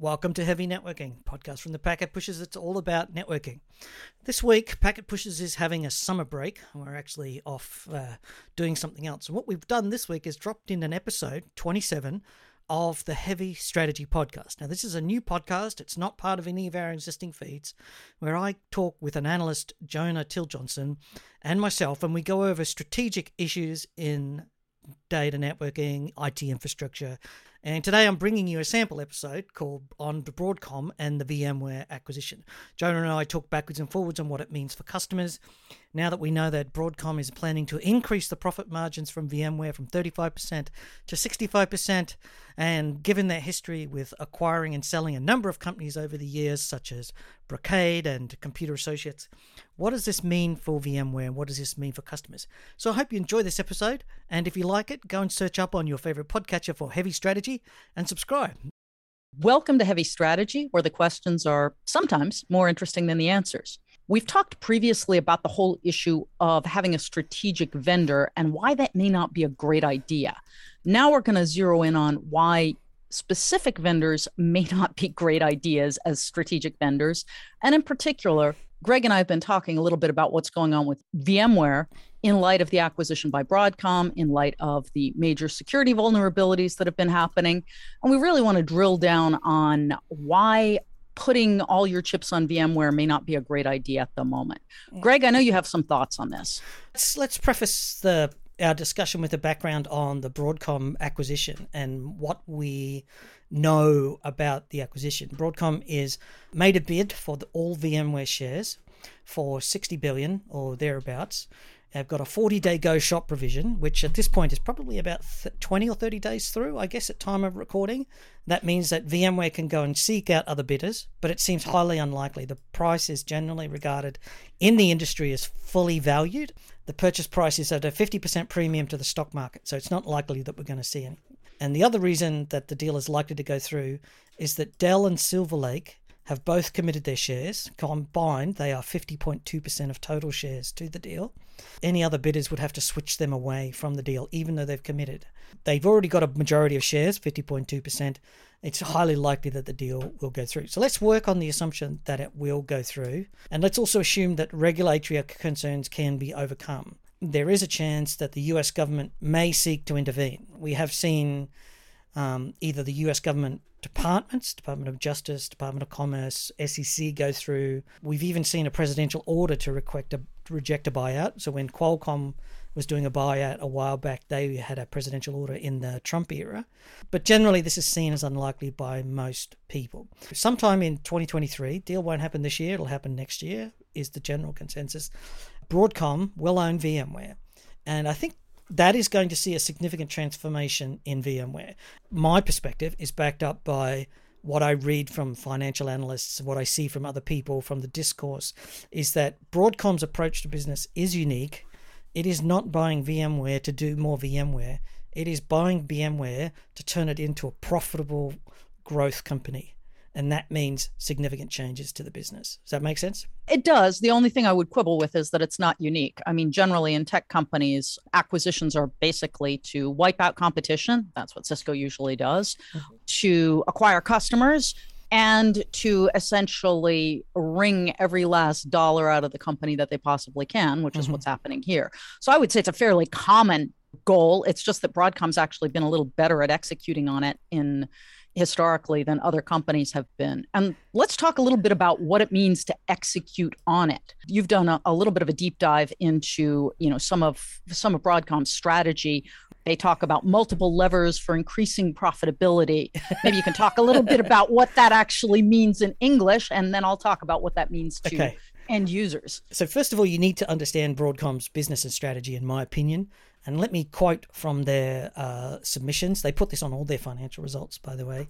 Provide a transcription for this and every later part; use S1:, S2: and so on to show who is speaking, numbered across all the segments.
S1: Welcome to Heavy Networking, podcast from the Packet Pushers. It's all about networking. This week, Packet Pushers is having a summer break. We're actually off uh, doing something else. And what we've done this week is dropped in an episode, 27, of the Heavy Strategy podcast. Now, this is a new podcast. It's not part of any of our existing feeds, where I talk with an analyst, Johna Till-Johnson, and myself, and we go over strategic issues in data networking, IT infrastructure, and today I'm bringing you a sample episode called On the Broadcom and the VMware acquisition. Johna and I talk backwards and forwards on what it means for customers. Now that we know that Broadcom is planning to increase the profit margins from VMware from 35% to 65%, and given their history with acquiring and selling a number of companies over the years, such as Brocade and Computer Associates, what does this mean for VMware and what does this mean for customers? So I hope you enjoy this episode. And if you like it, go and search up on your favorite podcatcher for Heavy Strategy and subscribe.
S2: Welcome to Heavy Strategy, where the questions are sometimes more interesting than the answers. We've talked previously about the whole issue of having a strategic vendor and why that may not be a great idea. Now we're going to zero in on why specific vendors may not be great ideas as strategic vendors. And in particular, Greg and I have been talking a little bit about what's going on with VMware in light of the acquisition by Broadcom, in light of the major security vulnerabilities that have been happening. And we really want to drill down on why putting all your chips on VMware may not be a great idea at the moment. Mm. Greg, I know you have some thoughts on this.
S1: Let's, let's preface the our discussion with a background on the Broadcom acquisition and what we know about the acquisition. Broadcom is made a bid for the, all VMware shares for 60 billion or thereabouts. They've got a 40 day go shop provision, which at this point is probably about 20 or 30 days through, I guess, at time of recording. That means that VMware can go and seek out other bidders, but it seems highly unlikely. The price is generally regarded in the industry as fully valued. The purchase price is at a 50% premium to the stock market, so it's not likely that we're going to see anything. And the other reason that the deal is likely to go through is that Dell and Silver Lake have both committed their shares. Combined, they are 50.2% of total shares to the deal. Any other bidders would have to switch them away from the deal, even though they've committed. They've already got a majority of shares, 50.2%. It's highly likely that the deal will go through. So let's work on the assumption that it will go through. And let's also assume that regulatory concerns can be overcome. There is a chance that the US government may seek to intervene. We have seen um, either the US government departments, Department of Justice, Department of Commerce, SEC go through. We've even seen a presidential order to, a, reject a buyout. So when Qualcomm was doing a buyout a while back, they had a presidential order in the Trump era. But generally, this is seen as unlikely by most people. Sometime in 2023, deal won't happen this year, it'll happen next year, is the general consensus. Broadcom will own VMware. And I think that is going to see a significant transformation in VMware. My perspective is backed up by what I read from financial analysts, what I see from other people, from the discourse, is that Broadcom's approach to business is unique. It is not buying VMware to do more VMware. It is buying VMware to turn it into a profitable growth company and that means significant changes to the business. Does that make sense?
S2: It does. The only thing I would quibble with is that it's not unique. I mean, generally in tech companies, acquisitions are basically to wipe out competition. That's what Cisco usually does, mm-hmm. to acquire customers, and to essentially wring every last dollar out of the company that they possibly can, which is mm-hmm. what's happening here. So I would say it's a fairly common goal. It's just that Broadcom's actually been a little better at executing on it in historically than other companies have been. And let's talk a little bit about what it means to execute on it. You've done a, a, little bit of a deep dive into, you know, some of some of Broadcom's strategy. They talk about multiple levers for increasing profitability. Maybe you can talk a little bit about what that actually means in English, and then I'll talk about what that means to okay. end users.
S1: So first of all, you need to understand Broadcom's business and strategy, in my opinion. And let me quote from their uh, submissions. They put this on all their financial results, by the way.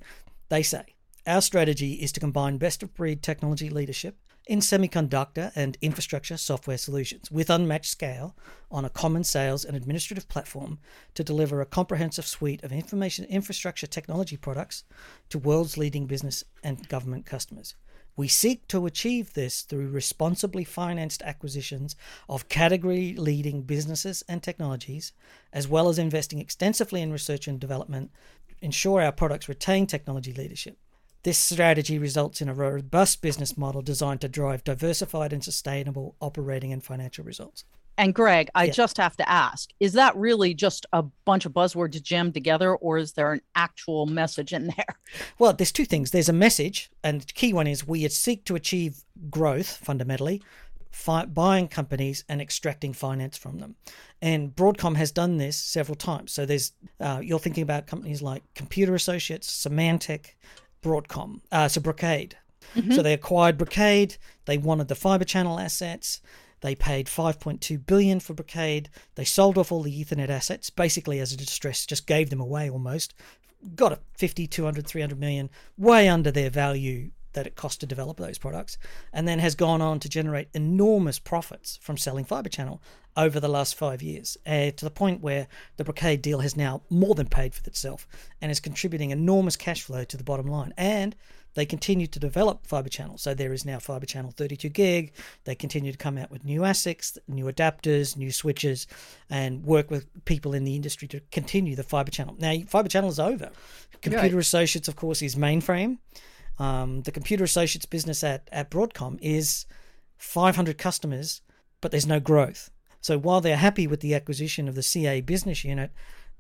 S1: They say, Our strategy is to combine best of breed technology leadership in semiconductor and infrastructure software solutions with unmatched scale on a common sales and administrative platform to deliver a comprehensive suite of information infrastructure technology products to world's leading business and government customers. We seek to achieve this through responsibly financed acquisitions of category leading businesses and technologies, as well as investing extensively in research and development, to ensure our products retain technology leadership. This strategy results in a robust business model designed to drive diversified and sustainable operating and financial results.
S2: And Greg, I
S1: Yeah.
S2: just have to ask, is that really just a bunch of buzzwords jammed together or is there an actual message in there?
S1: Well, there's two things. There's a message, and the key one is we seek to achieve growth fundamentally, fi- buying companies and extracting finance from them. And Broadcom has done this several times. So there's uh, you're thinking about companies like Computer Associates, Symantec, Broadcom, uh, so Brocade. So they acquired Brocade. They wanted the fiber channel assets. They paid 5.2 billion for Brocade. They sold off all the Ethernet assets, basically as a distress, just gave them away almost. Got a 50, 200, 300 million, way under their value that it cost to develop those products, and then has gone on to generate enormous profits from selling fiber channel over the last five years, uh, to the point where the Brocade deal has now more than paid for itself and is contributing enormous cash flow to the bottom line. And they continue to develop fiber channel. So there is now fiber channel 32 gig. They continue to come out with new ASICs, new adapters, new switches, and work with people in the industry to continue the fiber channel. Now, fiber channel is over. Computer Associates, of course, is mainframe. Um, the Computer Associates business at, at Broadcom is 500 customers, but there's no growth. So while they're happy with the acquisition of the CA business unit,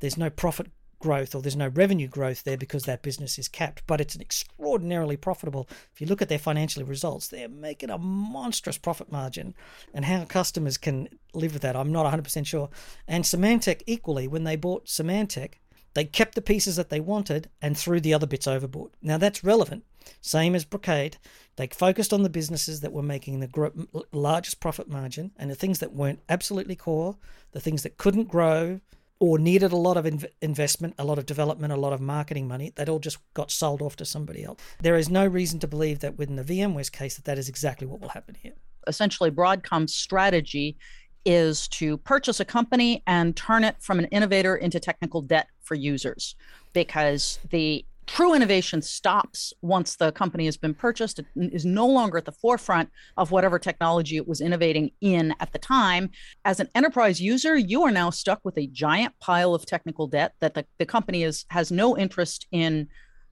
S1: there's no profit growth or there's no revenue growth there because that business is capped. But it's an extraordinarily profitable. If you look at their financial results, they're making a monstrous profit margin. And how customers can live with that, I'm not 100% sure. And Symantec, equally, when they bought Symantec, they kept the pieces that they wanted and threw the other bits overboard. Now that's relevant. Same as Brocade. They focused on the businesses that were making the gro- largest profit margin and the things that weren't absolutely core, the things that couldn't grow or needed a lot of inv- investment, a lot of development, a lot of marketing money. That all just got sold off to somebody else. There is no reason to believe that within the VMware's case that that is exactly what will happen here.
S2: Essentially, Broadcom's strategy is to purchase a company and turn it from an innovator into technical debt for users because the true innovation stops once the company has been purchased. It is no longer at the forefront of whatever technology it was innovating in at the time. As an enterprise user you are now stuck with a giant pile of technical debt that the, the company is has no interest in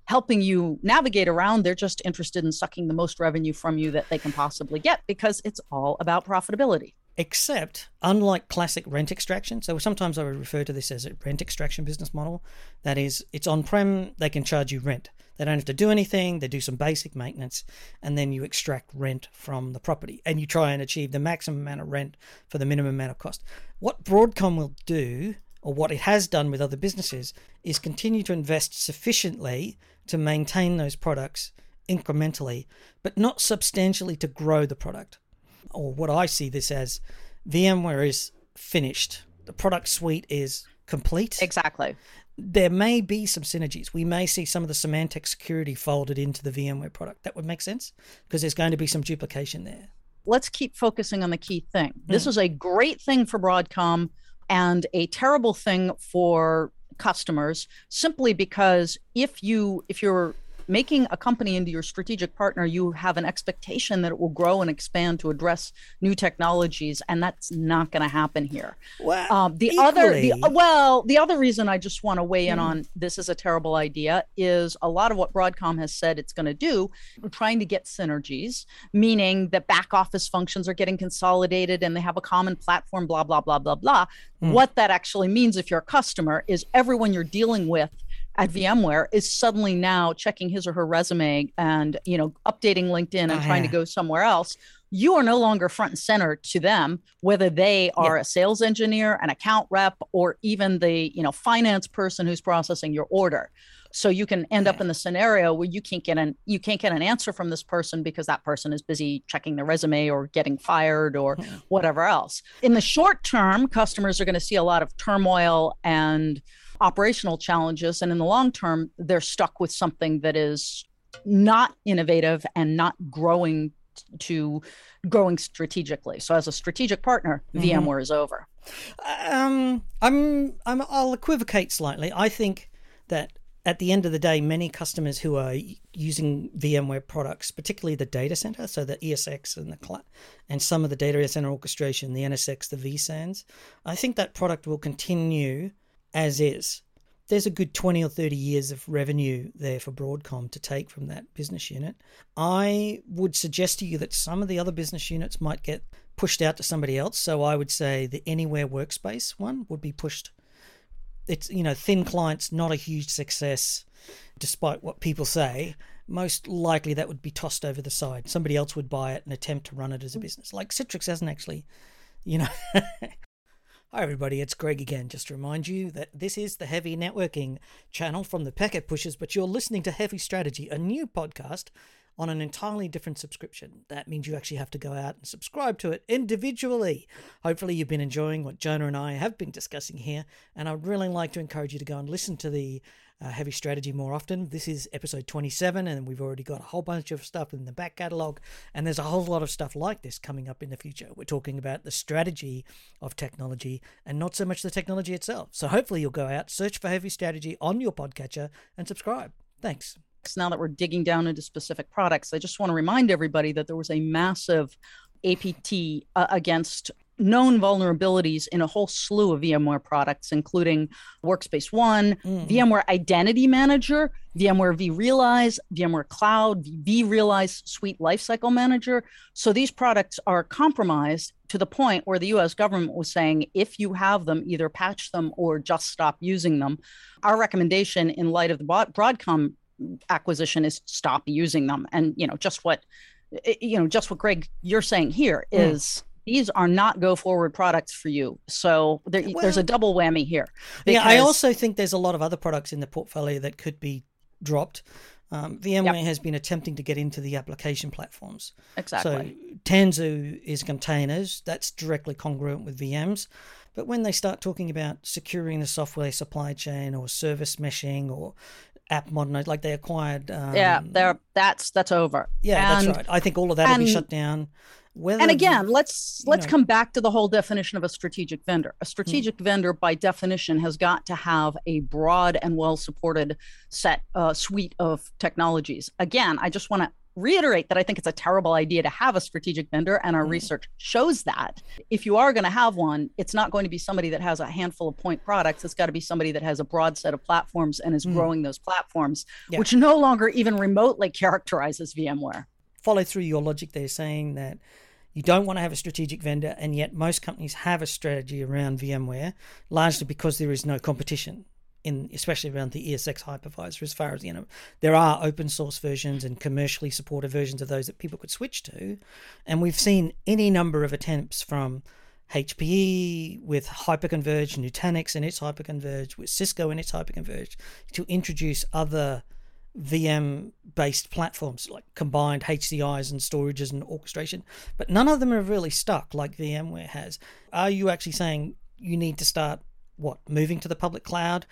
S2: helping you navigate around. They're just interested in sucking the most revenue from you that they can possibly get because it's all about profitability
S1: except unlike classic rent extraction so sometimes i would refer to this as a rent extraction business model that is it's on prem they can charge you rent. They don't have to do anything they do some basic maintenance and then you extract rent from the property and you try and achieve the maximum amount of rent for the minimum amount of cost. What broadcom will do or what it has done with other businesses is continue to invest sufficiently to maintain those products incrementally but not substantially to grow the product or what I see this as, VMware is finished. The product suite is complete.
S2: exactly
S1: There may be some synergies. We may see some of the Symantec security folded into the VMware product. That would make sense because there's going to be some duplication there.
S2: let's keep focusing on the key thing. Hmm. This is a great thing for Broadcom and a terrible thing for customers simply because if you if you're making a company into your strategic partner you have an expectation that it will grow and expand to address new technologies and that's not going to happen here.
S1: Well,
S2: um, the other, the, well, the other reason I just want to weigh in on this is a terrible idea is a lot of what Broadcom has said it's going to do, trying to get synergies, meaning that back office functions are getting consolidated and they have a common platform, blah, blah, blah, blah, blah. What that actually means if you're a customer is everyone you're dealing with at VMware is suddenly now checking his or her resume and you know updating LinkedIn and
S1: Oh,
S2: trying to go somewhere else. You are no longer front and center to them, whether they are a sales engineer, an account rep, or even the you know finance person who's processing your order. So you can end up in the scenario where you can't get an you can't get an answer from this person because that person is busy checking their resume or getting fired or hmm. whatever else. In the short term, customers are going to see a lot of turmoil and operational challenges and in the long term they're stuck with something that is not innovative and not growing to growing strategically. So as a strategic partner vmware is over.
S1: Um, I'm, I'm, I'll equivocate slightly. I think that at the end of the day, many customers who are using VMware products, particularly the data center, so the ESX and the cl- and some of the data center orchestration, the NSX, the vSANs, I think that product will continue as is. there's a good 20 or 30 years of revenue there for Broadcom to take from that business unit. I would suggest to you that some of the other business units might get pushed out to somebody else. So I would say the Anywhere Workspace one would be pushed. It's, you know, thin clients, not a huge success, despite what people say. Most likely that would be tossed over the side. Somebody else would buy it and attempt to run it as a business. Like Citrix hasn't actually, you know. Hi, everybody, it's Greg again. Just to remind you that this is the Heavy Networking channel from the Packet Pushers, but you're listening to Heavy Strategy, a new podcast on an entirely different subscription. That means you actually have to go out and subscribe to it individually. Hopefully, you've been enjoying what Johna and I have been discussing here, and I'd really like to encourage you to go and listen to the uh, heavy strategy more often. This is episode 27, and we've already got a whole bunch of stuff in the back catalogue, and there's a whole lot of stuff like this coming up in the future. We're talking about the strategy of technology and not so much the technology itself. So hopefully, you'll go out, search for heavy strategy on your podcatcher, and subscribe. Thanks.
S2: Now that we're digging down into specific products, I just want to remind everybody that there was a massive APT uh, against known vulnerabilities in a whole slew of VMware products, including Workspace ONE, mm. VMware Identity Manager, VMware vRealize, VMware Cloud, vRealize Suite Lifecycle Manager. So these products are compromised to the point where the US government was saying if you have them, either patch them or just stop using them. Our recommendation in light of the Broadcom acquisition is stop using them. And, you know, just what you know just what greg you're saying here mm. These are not go forward products for you. So there, well, there's a double whammy here.
S1: Yeah, I also think there's a lot of other products in the portfolio that could be dropped. Um, VMware yep. has been attempting to get into the application platforms.
S2: Exactly.
S1: So Tanzu is containers. That's directly congruent with VMs. But when they start talking about securing the software supply chain or service meshing or app modernized, like they acquired. Um,
S2: yeah, they're that's that's over.
S1: Yeah, and, that's right. I think all of that will be shut down.
S2: Whether and again, let's let's know, come back to the whole definition of a strategic vendor. A strategic mm. vendor, by definition, has got to have a broad and well supported set uh, suite of technologies. Again, I just want to reiterate that I think it's a terrible idea to have a strategic vendor, and our mm. research shows that. If you are going to have one, it's not going to be somebody that has a handful of point products. It's got to be somebody that has a broad set of platforms and is mm. growing those platforms, yeah. which no longer even remotely characterizes VMware.
S1: Follow through your logic there, saying that you don't want to have a strategic vendor, and yet most companies have a strategy around VMware, largely because there is no competition in especially around the ESX hypervisor as far as you know there are open source versions and commercially supported versions of those that people could switch to. And we've seen any number of attempts from HPE with hyperconverged Nutanix and its hyperconverged with Cisco and its hyperconverged to introduce other VM based platforms like combined HCIs and storages and orchestration, but none of them are really stuck like VMware has. Are you actually saying you need to start what moving to the public cloud?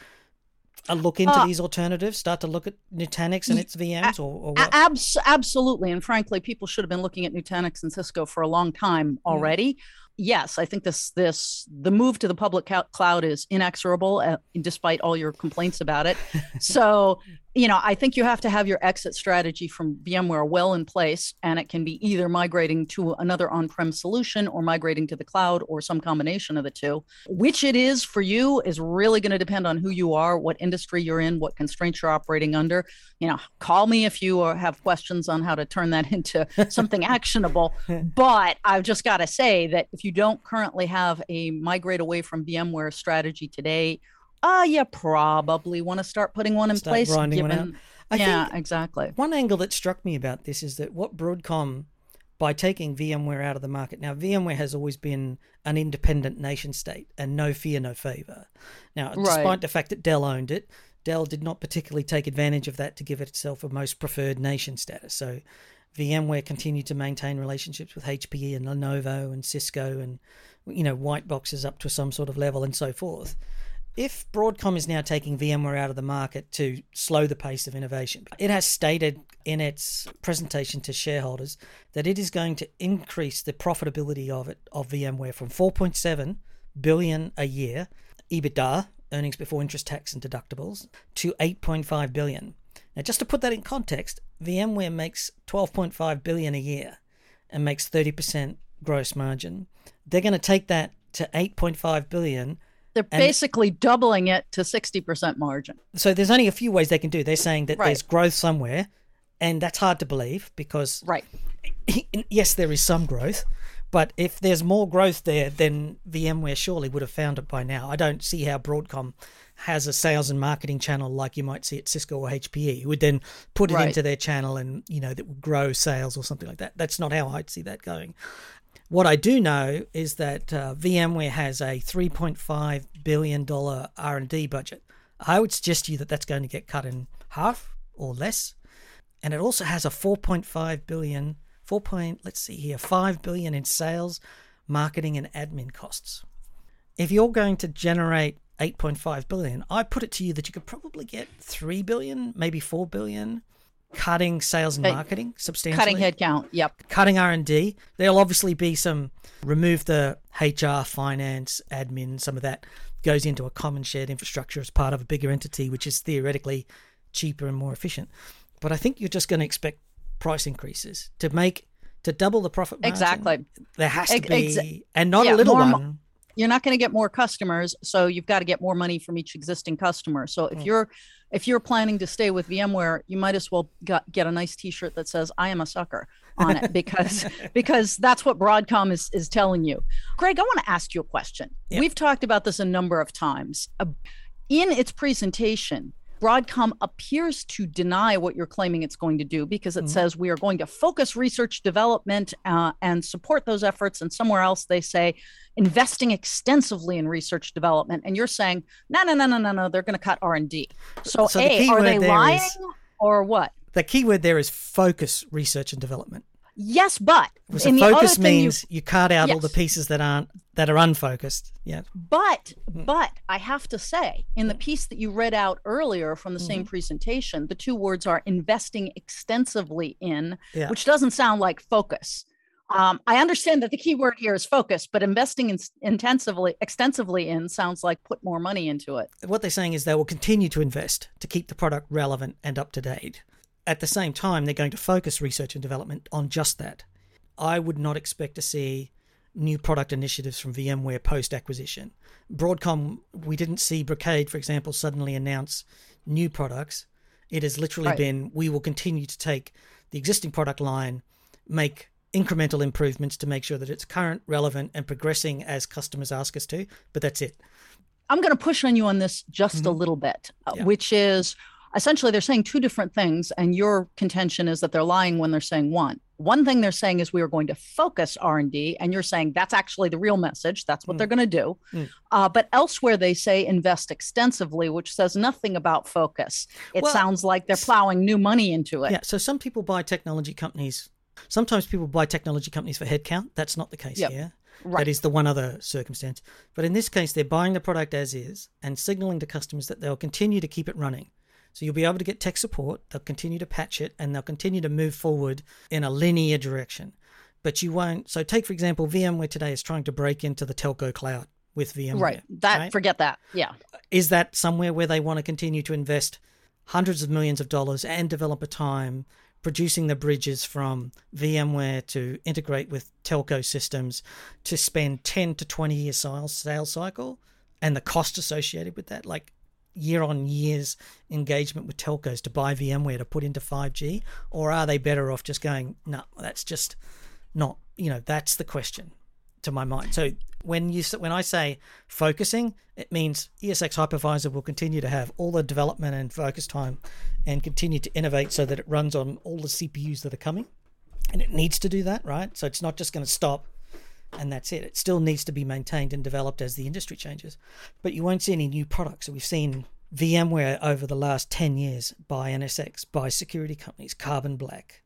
S1: A look into uh, these alternatives, start to look at Nutanix and its VMs, or, or what?
S2: Abs- absolutely, and frankly, people should have been looking at Nutanix and Cisco for a long time already. Mm yes, I think this this the move to the public cloud is inexorable, uh, despite all your complaints about it. so you know, I think you have to have your exit strategy from VMware well in place, and it can be either migrating to another on prem solution or migrating to the cloud or some combination of the two. Which it is for you is really going to depend on who you are, what industry you're in, what constraints you're operating under. You know, call me if you uh, have questions on how to turn that into something actionable. But I've just got to say that if you don't currently have a migrate away from VMware strategy today, uh, you probably want to start putting one in start place. Given, one I yeah, exactly.
S1: One angle that struck me about this is that what Broadcom, by taking VMware out of the market, now VMware has always been an independent nation state and no fear, no favor. Now, right. despite the fact that Dell owned it, Dell did not particularly take advantage of that to give itself a most preferred nation status. So VMware continued to maintain relationships with HPE and Lenovo and Cisco and you know white boxes up to some sort of level and so forth if Broadcom is now taking VMware out of the market to slow the pace of innovation, it has stated in its presentation to shareholders that it is going to increase the profitability of it of VMware from 4.7 billion a year EBITDA, earnings before interest, tax and deductibles, to 8.5 billion. Now just to put that in context, VMware makes 12.5 billion a year and makes 30% gross margin. They're going to take that to 8.5 billion
S2: They're
S1: And-
S2: basically doubling it to 60% margin.
S1: So there's only a few ways they can do. They're saying that
S2: Right.
S1: there's growth somewhere, and that's hard to believe because
S2: Right.
S1: yes, there is some growth, but if there's more growth there, then VMware surely would have found it by now. I don't see how Broadcom has a sales and marketing channel like you might see at Cisco or HPE, who would then put it
S2: Right.
S1: into their channel and you know that would grow sales or something like that. That's not how I'd see that going. What I do know is that uh, VMware has a 3.5 billion dollar R&D budget. I would suggest to you that that's going to get cut in half or less. And it also has a 4.5 billion 4 point let's see here 5 billion in sales marketing and admin costs. If you're going to generate 8.5 billion i put it to you that you could probably get 3 billion maybe 4 billion cutting sales and marketing substantially
S2: Cutting headcount. Yep.
S1: cutting r&d there'll obviously be some remove the hr finance admin some of that goes into a common shared infrastructure as part of a bigger entity which is theoretically cheaper and more efficient but i think you're just going to expect price increases to make to double the profit margin
S2: Exactly.
S1: there has to be
S2: exa-
S1: and not
S2: yeah,
S1: a little
S2: more mo-
S1: one
S2: You're not going to get more customers, so you've got to get more money from each existing customer. So if
S1: Mm.
S2: you're if you're planning to stay with VMware, you might as well got, get a nice T-shirt that says "I am a sucker" on it because because that's what Broadcom is is telling you. Greg, I want to ask you a question.
S1: Yeah.
S2: We've talked about this a number of times. Uh, in its presentation, Broadcom appears to deny what you're claiming it's going to do because it
S1: Mhm.
S2: says we are going to focus research development uh, and support those efforts. And somewhere else they say investing extensively in research development. And you're saying no, no, no, no, no, no. They're going to cut R and D. So,
S1: So
S2: a
S1: key
S2: are they lying
S1: is-
S2: or what?
S1: the key word there is focus research and development
S2: Yes, but
S1: so
S2: in the other
S1: focus
S2: thing you
S1: means you, cut out all the pieces that aren't that are unfocused yeah
S2: But
S1: Mm.
S2: but I have to say, in the piece that you read out earlier from the
S1: Mm-hmm.
S2: same presentation, the two words are investing extensively in,
S1: Yeah.
S2: which doesn't sound like focus. Um, I understand that the key word here is focus, but investing in, intensively, extensively in sounds like put more money into it.
S1: what they're saying is they will continue to invest to keep the product relevant and up to date. At the same time, they're going to focus research and development on just that. I would not expect to see new product initiatives from VMware post acquisition. Broadcom, we didn't see Brocade, for example, suddenly announce new products. It has literally
S2: Right.
S1: been we will continue to take the existing product line, make incremental improvements to make sure that it's current, relevant, and progressing as customers ask us to. But that's it.
S2: I'm going to push on you on this just a
S1: Mhm.
S2: little bit, uh,
S1: Yeah.
S2: which is essentially they're saying two different things, and your contention is that they're lying when they're saying one. One thing they're saying is we are going to focus R and D, and you're saying that's actually the real message. That's what
S1: Mm.
S2: they're going to do.
S1: Mm.
S2: Uh, but elsewhere they say invest extensively, which says nothing about focus. It
S1: Well,
S2: sounds like they're plowing new money into it.
S1: Yeah, so some people buy technology companies. Sometimes people buy technology companies for headcount. That's not the case
S2: Yep.
S1: here.
S2: Right.
S1: That is the one other circumstance. But in this case, they're buying the product as is and signaling to customers that they'll continue to keep it running. So you'll be able to get tech support. They'll continue to patch it and they'll continue to move forward in a linear direction. But you won't. So take for example, VMware today is trying to break into the telco cloud with VMware.
S2: Right. That
S1: right?
S2: forget that. Yeah.
S1: is that somewhere where they want to continue to invest hundreds of millions of dollars and developer time producing the bridges from VMware to integrate with telco systems to spend 10 to 20 year sales sales cycle and the cost associated with that like year on years engagement with telcos to buy VMware to put into 5G or are they better off just going no that's just not you know that's the question to my mind. So when you when I say focusing, it means ESX hypervisor will continue to have all the development and focus time, and continue to innovate so that it runs on all the CPUs that are coming, and it needs to do that, right? So it's not just going to stop, and that's it. It still needs to be maintained and developed as the industry changes, but you won't see any new products. We've seen VMware over the last ten years buy NSX, buy security companies, Carbon Black,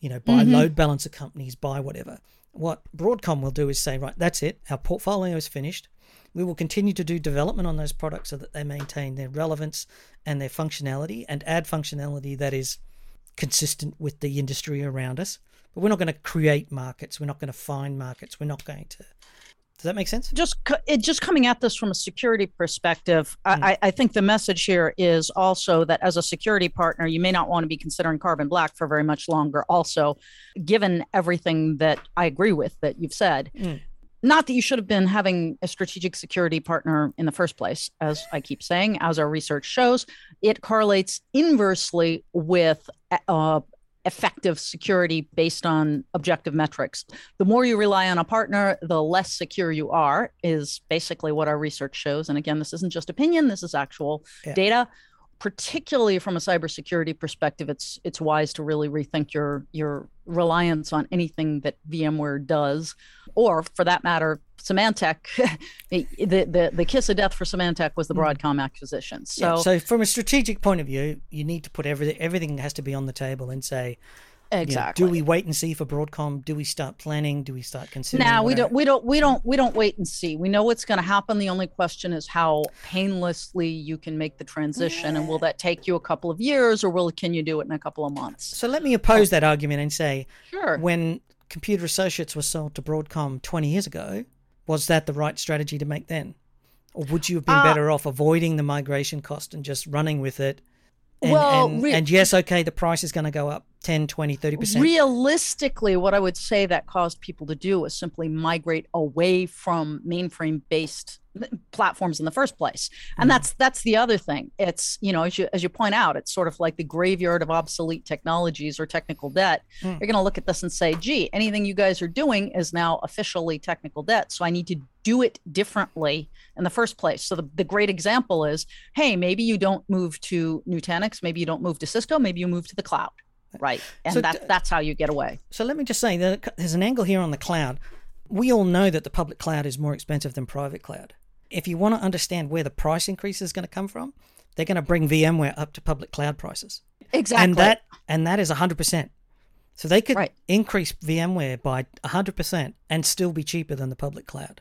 S1: you know, buy
S2: Mhm.
S1: load balancer companies, buy whatever. What Broadcom will do is say, right, that's it. Our portfolio is finished. We will continue to do development on those products so that they maintain their relevance and their functionality and add functionality that is consistent with the industry around us. But we're not going to create markets. We're not going to find markets. We're not going to. Does that make sense?
S2: just it just coming at this from a security perspective
S1: Mm.
S2: I, I think the message here is also that as a security partner you may not want to be considering carbon black for very much longer also given everything that i agree with that you've said
S1: Mm.
S2: not that you should have been having a strategic security partner in the first place, as I keep saying, as our research shows, it correlates inversely with uh, effective security based on objective metrics. The more you rely on a partner, the less secure you are, is basically what our research shows. And again, this isn't just opinion, this is actual yeah. data particularly from a cybersecurity perspective, it's it's wise to really rethink your your reliance on anything that VMware does, or for that matter, Symantec. the, the the kiss of death for Symantec was the hmm. Broadcom acquisition. So,
S1: yeah, so from a strategic point of view, you need to put everything everything has to be on the table and say,
S2: Exactly.
S1: You know, do we wait and see for Broadcom? Do we start planning? Do we start considering?
S2: Now we don't. We don't. We don't. We don't wait and see. We know what's going to happen. The only question is how painlessly you can make the transition, yeah. and will that take you a couple of years, or will can you do it in a couple of months?
S1: So let me oppose that argument and say,
S2: sure.
S1: When Computer Associates was sold to Broadcom 20 years ago, was that the right strategy to make then? Or would you have been uh, better off avoiding the migration cost and just running with it and, well, and, re- and yes, okay, the price is going to go up 10, 20, 30%.
S2: Realistically, what I would say that caused people to do was simply migrate away from mainframe based platforms in the first place. And mm that's that's the other thing. It's, you know, as you as you point out, it's sort of like the graveyard of obsolete technologies or technical debt. Mm. You're going to look at this and say, "Gee, anything you guys are doing is now officially technical debt, so I need to do it differently in the first place." So the, the great example is, "Hey, maybe you don't move to Nutanix, maybe you don't move to Cisco, maybe you move to the cloud." Right? And so that, that's how you get away.
S1: So let me just say that there's an angle here on the cloud. We all know that the public cloud is more expensive than private cloud if you want to understand where the price increase is going to come from, they're going to bring VMware up to public cloud prices.
S2: Exactly.
S1: And that and that is 100%. So they could right. increase VMware by 100% and still be cheaper than the public cloud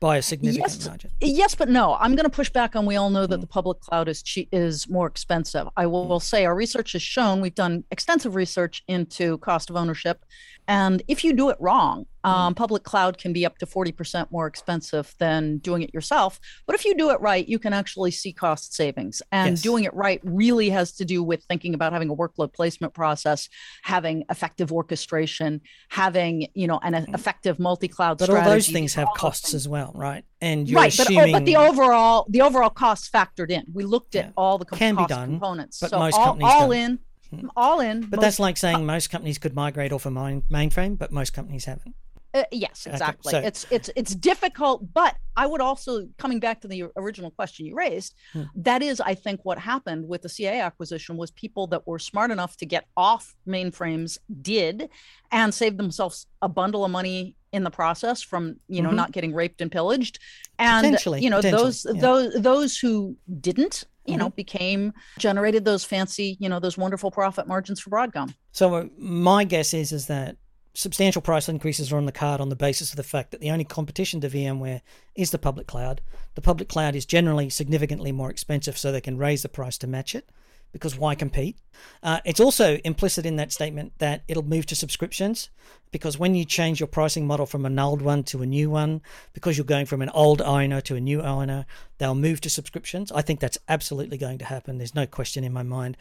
S1: by a significant
S2: yes,
S1: margin.
S2: Yes, but no. I'm going to push back on. We all know that mm. the public cloud is cheap, is more expensive. I will, mm. will say our research has shown we've done extensive research into cost of ownership, and if you do it wrong, mm. um, public cloud can be up to 40% more expensive than doing it yourself. But if you do it right, you can actually see cost savings. And yes. doing it right really has to do with thinking about having a workload placement process, having effective orchestration, having you know an mm. effective multi-cloud.
S1: But
S2: strategy.
S1: all those things have costs as well, right?
S2: And right, assuming... but, but the overall the overall costs factored in. We looked at yeah. all the com-
S1: can
S2: cost
S1: be done,
S2: components.
S1: But
S2: so
S1: most
S2: all,
S1: companies
S2: all
S1: don't.
S2: In all in.
S1: But most, that's like saying most companies could migrate off a main, mainframe, but most companies haven't.
S2: Uh, yes, exactly. Okay, so, it's it's it's difficult, but I would also coming back to the original question you raised. Hmm. That is, I think, what happened with the CA acquisition was people that were smart enough to get off mainframes did, and saved themselves a bundle of money in the process from you know mm-hmm. not getting raped and pillaged, and you know those yeah. those those who didn't you know, mm-hmm. became generated those fancy, you know, those wonderful profit margins for Broadcom.
S1: So uh, my guess is is that substantial price increases are on the card on the basis of the fact that the only competition to VMware is the public cloud. The public cloud is generally significantly more expensive, so they can raise the price to match it because why compete? Uh, it's also implicit in that statement that it'll move to subscriptions because when you change your pricing model from an old one to a new one, because you're going from an old owner to a new owner, they'll move to subscriptions. I think that's absolutely going to happen. There's no question in my mind.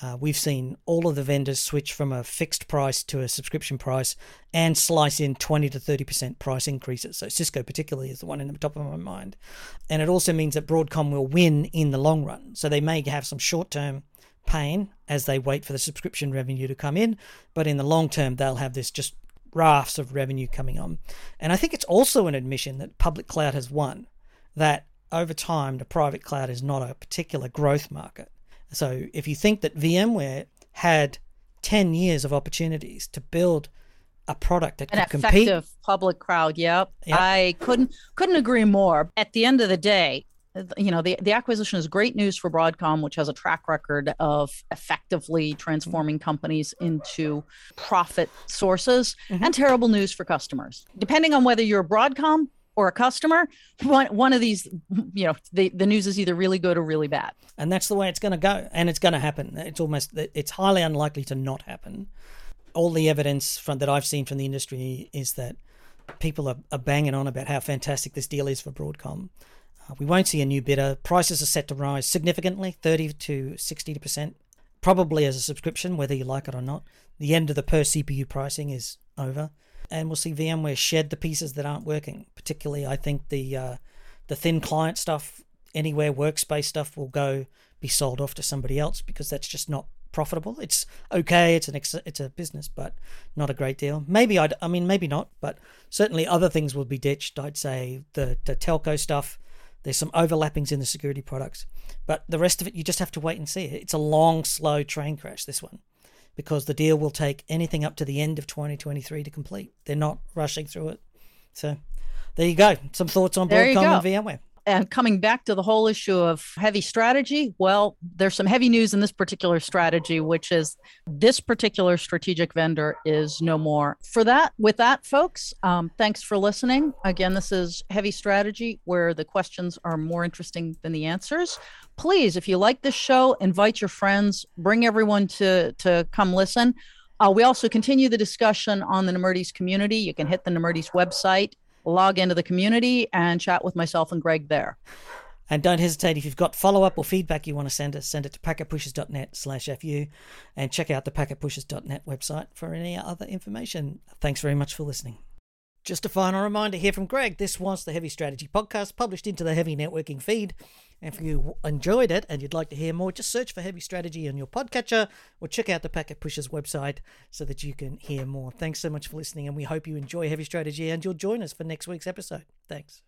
S1: Uh, we've seen all of the vendors switch from a fixed price to a subscription price and slice in 20 to 30% price increases. So Cisco, particularly, is the one in the top of my mind. And it also means that Broadcom will win in the long run. So they may have some short term pain as they wait for the subscription revenue to come in, but in the long term, they'll have this just rafts of revenue coming on. And I think it's also an admission that public cloud has won, that over time, the private cloud is not a particular growth market. So if you think that VMware had 10 years of opportunities to build a product that
S2: an
S1: could compete.
S2: effective public cloud. Yep. yep. I couldn't couldn't agree more. At the end of the day, you know the, the acquisition is great news for broadcom which has a track record of effectively transforming companies into profit sources mm-hmm. and terrible news for customers. Depending on whether you're broadcom or a customer one, one of these you know the, the news is either really good or really bad.
S1: And that's the way it's going to go and it's going to happen. It's almost it's highly unlikely to not happen. All the evidence from that i've seen from the industry is that people are, are banging on about how fantastic this deal is for broadcom we won't see a new bidder. Prices are set to rise significantly, 30 to 60%, probably as a subscription, whether you like it or not. The end of the per CPU pricing is over. and we'll see VMware shed the pieces that aren't working. Particularly, I think the uh, the thin client stuff, anywhere workspace stuff, will go be sold off to somebody else because that's just not profitable. It's okay. It's an ex- it's a business, but not a great deal. Maybe I'd, I mean maybe not, but certainly other things will be ditched. I'd say the the telco stuff. There's some overlappings in the security products, but the rest of it you just have to wait and see. It's a long, slow train crash. This one, because the deal will take anything up to the end of 2023 to complete. They're not rushing through it. So there you go. Some thoughts on Broadcom and VMware.
S2: And coming back to the whole issue of heavy strategy, well, there's some heavy news in this particular strategy, which is this particular strategic vendor is no more. For that, with that, folks, um, thanks for listening. Again, this is heavy strategy where the questions are more interesting than the answers. Please, if you like this show, invite your friends, bring everyone to to come listen. Uh, we also continue the discussion on the Nemertes community. You can hit the Nemertes website log into the community and chat with myself and Greg there.
S1: And don't hesitate if you've got follow up or feedback you want to send us, send it to packetpushers.net slash FU and check out the packetpushers.net website for any other information. Thanks very much for listening. Just a final reminder here from Greg this was the Heavy Strategy podcast published into the Heavy Networking feed. If you enjoyed it and you'd like to hear more, just search for Heavy Strategy on your podcatcher or check out the Packet Pushers website so that you can hear more. Thanks so much for listening, and we hope you enjoy Heavy Strategy and you'll join us for next week's episode. Thanks.